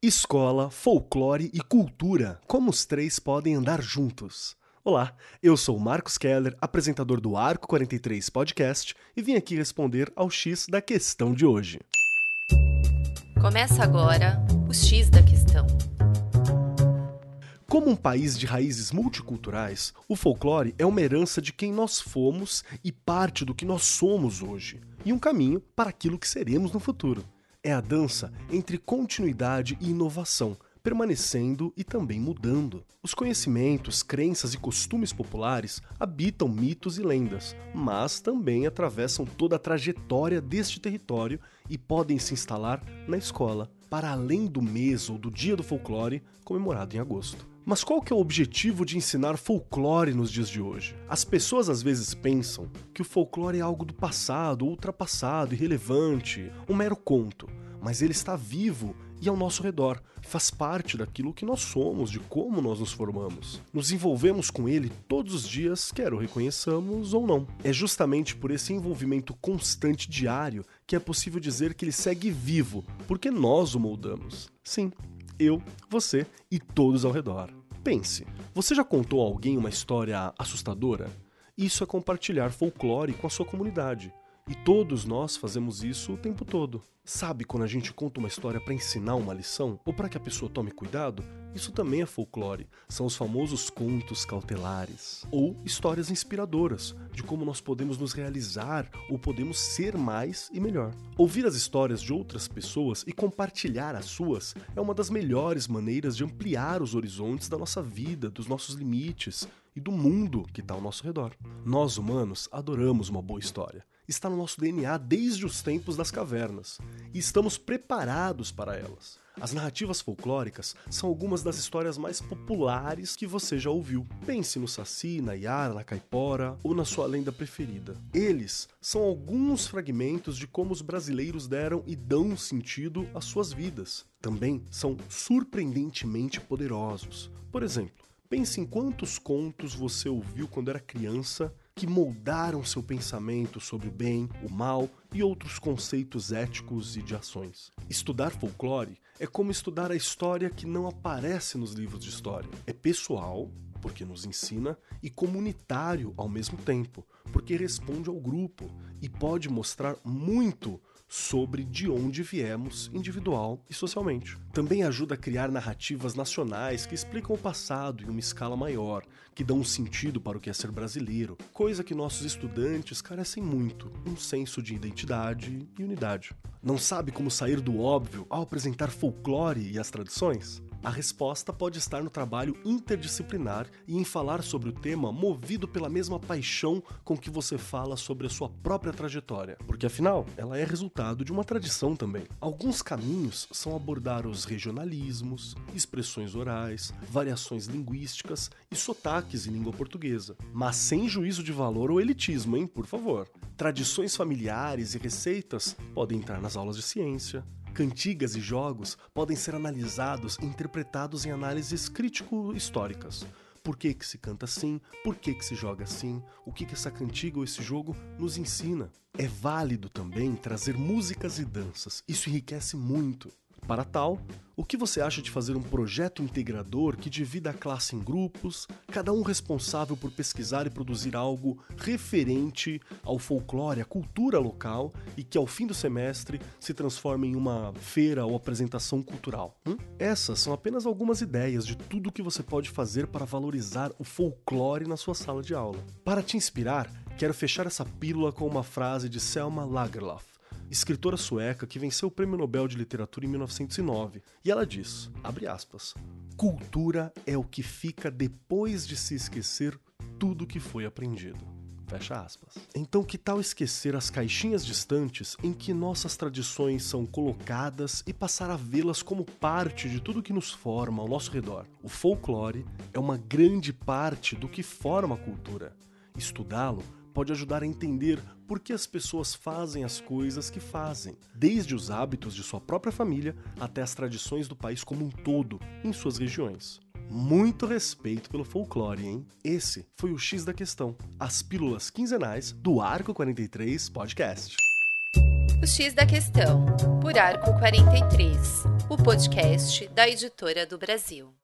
Escola, folclore e cultura. Como os três podem andar juntos? Olá, eu sou Marcos Keller, apresentador do Arco 43 Podcast, e vim aqui responder ao X da questão de hoje. Começa agora o X da questão. Como um país de raízes multiculturais, o folclore é uma herança de quem nós fomos e parte do que nós somos hoje, e um caminho para aquilo que seremos no futuro. É a dança entre continuidade e inovação, permanecendo e também mudando. Os conhecimentos, crenças e costumes populares habitam mitos e lendas, mas também atravessam toda a trajetória deste território e podem se instalar na escola, para além do mês ou do dia do folclore, comemorado em agosto. Mas qual que é o objetivo de ensinar folclore nos dias de hoje? As pessoas às vezes pensam que o folclore é algo do passado, ultrapassado, irrelevante, um mero conto. Mas ele está vivo e ao nosso redor, faz parte daquilo que nós somos, de como nós nos formamos. Nos envolvemos com ele todos os dias, quer o reconheçamos ou não. É justamente por esse envolvimento constante diário que é possível dizer que ele segue vivo, porque nós o moldamos. Sim, eu, você e todos ao redor. Pense, você já contou a alguém uma história assustadora? Isso é compartilhar folclore com a sua comunidade. E todos nós fazemos isso o tempo todo. Sabe quando a gente conta uma história para ensinar uma lição ou para que a pessoa tome cuidado? Isso também é folclore. São os famosos contos cautelares ou histórias inspiradoras de como nós podemos nos realizar ou podemos ser mais e melhor. Ouvir as histórias de outras pessoas e compartilhar as suas é uma das melhores maneiras de ampliar os horizontes da nossa vida, dos nossos limites e do mundo que está ao nosso redor. Nós humanos adoramos uma boa história está no nosso DNA desde os tempos das cavernas e estamos preparados para elas. As narrativas folclóricas são algumas das histórias mais populares que você já ouviu. Pense no Saci, na Yara, na Caipora ou na sua lenda preferida. Eles são alguns fragmentos de como os brasileiros deram e dão sentido às suas vidas. Também são surpreendentemente poderosos. Por exemplo, pense em quantos contos você ouviu quando era criança que moldaram seu pensamento sobre o bem, o mal e outros conceitos éticos e de ações. Estudar folclore é como estudar a história que não aparece nos livros de história. É pessoal, porque nos ensina, e comunitário ao mesmo tempo, porque responde ao grupo e pode mostrar muito sobre de onde viemos individual e socialmente. Também ajuda a criar narrativas nacionais que explicam o passado em uma escala maior, que dão um sentido para o que é ser brasileiro, coisa que nossos estudantes carecem muito, um senso de identidade e unidade. Não sabe como sair do óbvio ao apresentar folclore e as tradições? A resposta pode estar no trabalho interdisciplinar e em falar sobre o tema movido pela mesma paixão com que você fala sobre a sua própria trajetória, porque afinal, ela é resultado de uma tradição também. Alguns caminhos são abordar os regionalismos, expressões orais, variações linguísticas e sotaques em língua portuguesa, mas sem juízo de valor ou elitismo, hein, por favor. Tradições familiares e receitas podem entrar nas aulas de ciência, Cantigas e jogos podem ser analisados e interpretados em análises crítico-históricas. Por que, que se canta assim? Por que, que se joga assim? O que, que essa cantiga ou esse jogo nos ensina? É válido também trazer músicas e danças. Isso enriquece muito. Para tal, o que você acha de fazer um projeto integrador que divida a classe em grupos, cada um responsável por pesquisar e produzir algo referente ao folclore, à cultura local e que ao fim do semestre se transforme em uma feira ou apresentação cultural? Hum? Essas são apenas algumas ideias de tudo o que você pode fazer para valorizar o folclore na sua sala de aula. Para te inspirar, quero fechar essa pílula com uma frase de Selma Lagerlöf escritora sueca que venceu o Prêmio Nobel de Literatura em 1909. E ela diz, aspas, cultura é o que fica depois de se esquecer tudo que foi aprendido. Fecha aspas. Então, que tal esquecer as caixinhas distantes em que nossas tradições são colocadas e passar a vê-las como parte de tudo que nos forma ao nosso redor? O folclore é uma grande parte do que forma a cultura. Estudá-lo pode ajudar a entender por que as pessoas fazem as coisas que fazem, desde os hábitos de sua própria família até as tradições do país como um todo, em suas regiões. Muito respeito pelo folclore, hein? Esse foi o X da questão, as pílulas quinzenais do Arco 43 Podcast. O X da Questão, por Arco 43, o podcast da Editora do Brasil.